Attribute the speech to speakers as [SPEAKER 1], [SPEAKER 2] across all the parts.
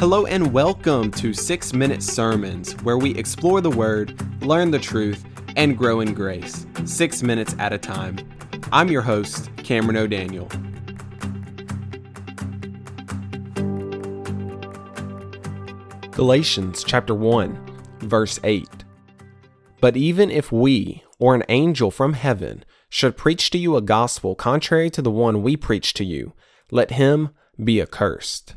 [SPEAKER 1] Hello and welcome to 6 Minute Sermons, where we explore the Word, learn the truth, and grow in grace, six minutes at a time. I'm your host, Cameron O'Daniel. Galatians chapter 1, verse 8. But even if we, or an angel from heaven, should preach to you a gospel contrary to the one we preach to you, let him be accursed.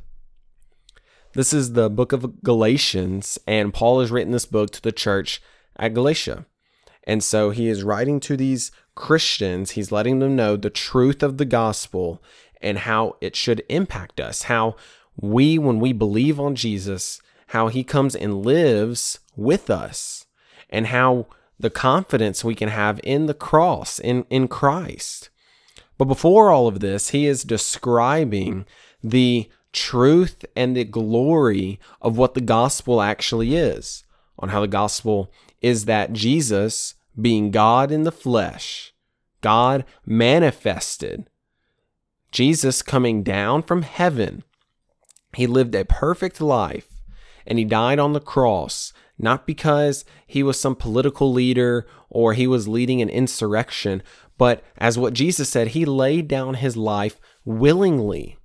[SPEAKER 1] This is the book of Galatians, and Paul has written this book to the church at Galatia. And so he is writing to these Christians, he's letting them know the truth of the gospel and how it should impact us, how we, when we believe on Jesus, how he comes and lives with us, and how the confidence we can have in the cross, in, in Christ. But before all of this, he is describing the truth and the glory of what the gospel actually is, on how the gospel is that Jesus, being God in the flesh, God manifested, Jesus coming down from heaven, he lived a perfect life and he died on the cross, not because he was some political leader or he was leading an insurrection, but as what Jesus said, he laid down his life willingly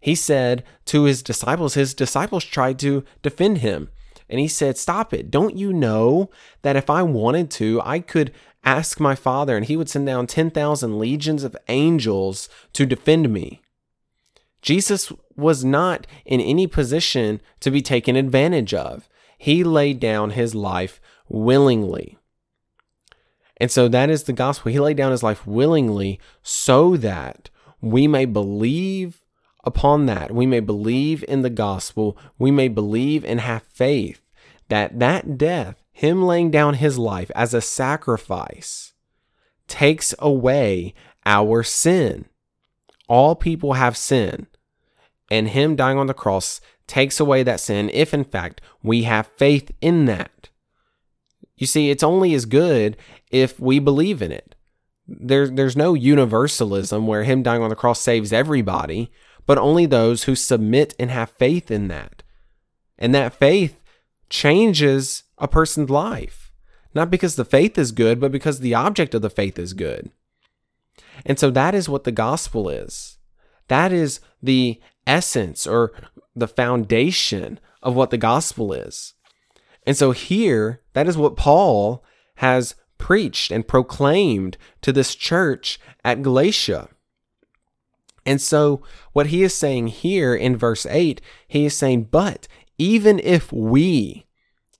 [SPEAKER 1] he said to his disciples, his disciples tried to defend him. And he said, Stop it. Don't you know that if I wanted to, I could ask my father and he would send down 10,000 legions of angels to defend me? Jesus was not in any position to be taken advantage of. He laid down his life willingly. And so that is the gospel. He laid down his life willingly so that we may believe upon that we may believe in the gospel, we may believe and have faith that that death, him laying down his life as a sacrifice, takes away our sin. All people have sin, and him dying on the cross takes away that sin if in fact we have faith in that. You see, it's only as good if we believe in it. There's there's no universalism where him dying on the cross saves everybody but only those who submit and have faith in that. And that faith changes a person's life, not because the faith is good, but because the object of the faith is good. And so that is what the gospel is. That is the essence or the foundation of what the gospel is. And so here, that is what Paul has preached and proclaimed to this church at Galatia. And so, what he is saying here in verse 8, he is saying, But even if we,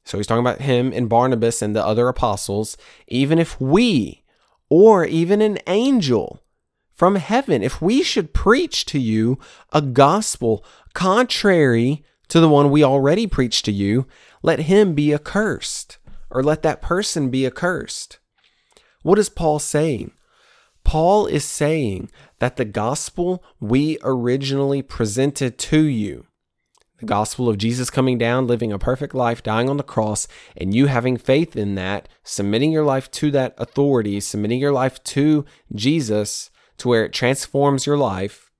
[SPEAKER 1] so he's talking about him and Barnabas and the other apostles, even if we, or even an angel from heaven, if we should preach to you a gospel contrary to the one we already preached to you, let him be accursed, or let that person be accursed. What is Paul saying? Paul is saying that the gospel we originally presented to you, the gospel of Jesus coming down, living a perfect life, dying on the cross, and you having faith in that, submitting your life to that authority, submitting your life to Jesus to where it transforms your life.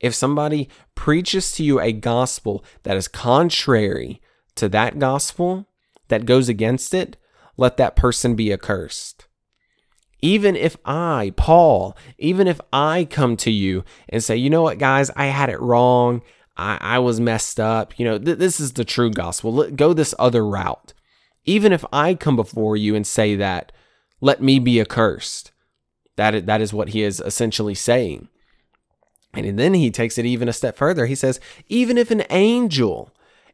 [SPEAKER 1] If somebody preaches to you a gospel that is contrary to that gospel, that goes against it, let that person be accursed. Even if I, Paul, even if I come to you and say, you know what, guys, I had it wrong. I, I was messed up. You know, th- this is the true gospel. Let, go this other route. Even if I come before you and say that, let me be accursed. That, that is what he is essentially saying. And then he takes it even a step further. He says, even if an angel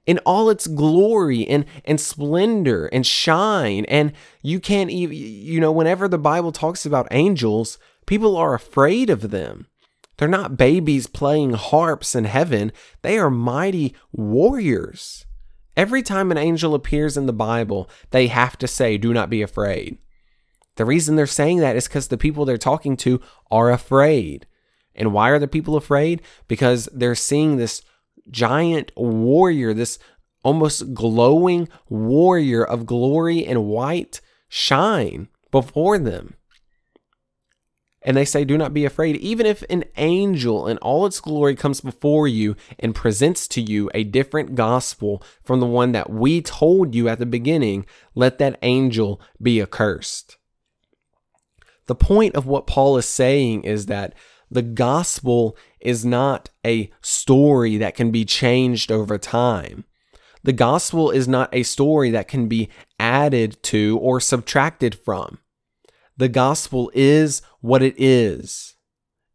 [SPEAKER 1] in all its glory and, and splendor and shine. And you can't even, you know, whenever the Bible talks about angels, people are afraid of them. They're not babies playing harps in heaven, they are mighty warriors. Every time an angel appears in the Bible, they have to say, Do not be afraid. The reason they're saying that is because the people they're talking to are afraid. And why are the people afraid? Because they're seeing this giant warrior, this almost glowing warrior of glory and white shine before them. And they say, Do not be afraid. Even if an angel in all its glory comes before you and presents to you a different gospel from the one that we told you at the beginning, let that angel be accursed. The point of what Paul is saying is that the gospel is not a story that can be changed over time. The gospel is not a story that can be added to or subtracted from. The gospel is what it is.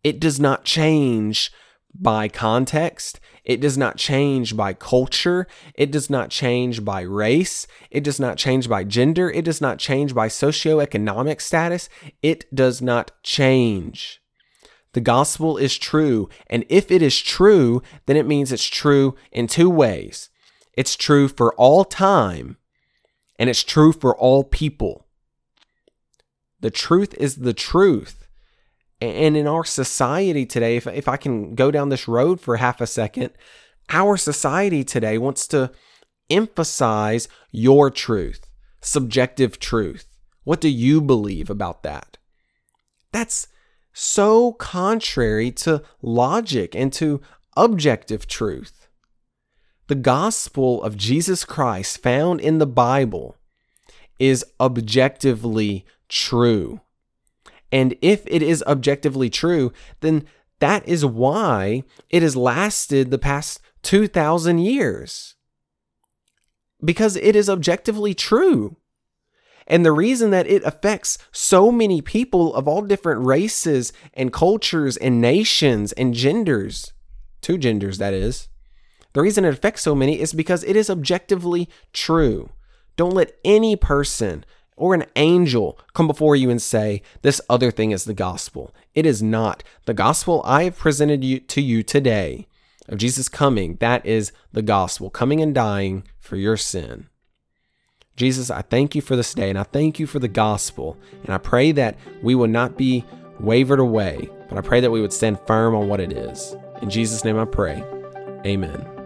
[SPEAKER 1] It does not change by context. It does not change by culture. It does not change by race. It does not change by gender. It does not change by socioeconomic status. It does not change. The gospel is true. And if it is true, then it means it's true in two ways it's true for all time, and it's true for all people. The truth is the truth. And in our society today, if, if I can go down this road for half a second, our society today wants to emphasize your truth, subjective truth. What do you believe about that? That's so contrary to logic and to objective truth. The gospel of Jesus Christ found in the Bible is objectively true. And if it is objectively true, then that is why it has lasted the past 2,000 years. Because it is objectively true. And the reason that it affects so many people of all different races and cultures and nations and genders, two genders, that is, the reason it affects so many is because it is objectively true. Don't let any person or an angel come before you and say, This other thing is the gospel. It is not. The gospel I have presented you, to you today of Jesus coming, that is the gospel, coming and dying for your sin. Jesus, I thank you for this day and I thank you for the gospel. And I pray that we will not be wavered away, but I pray that we would stand firm on what it is. In Jesus' name I pray. Amen.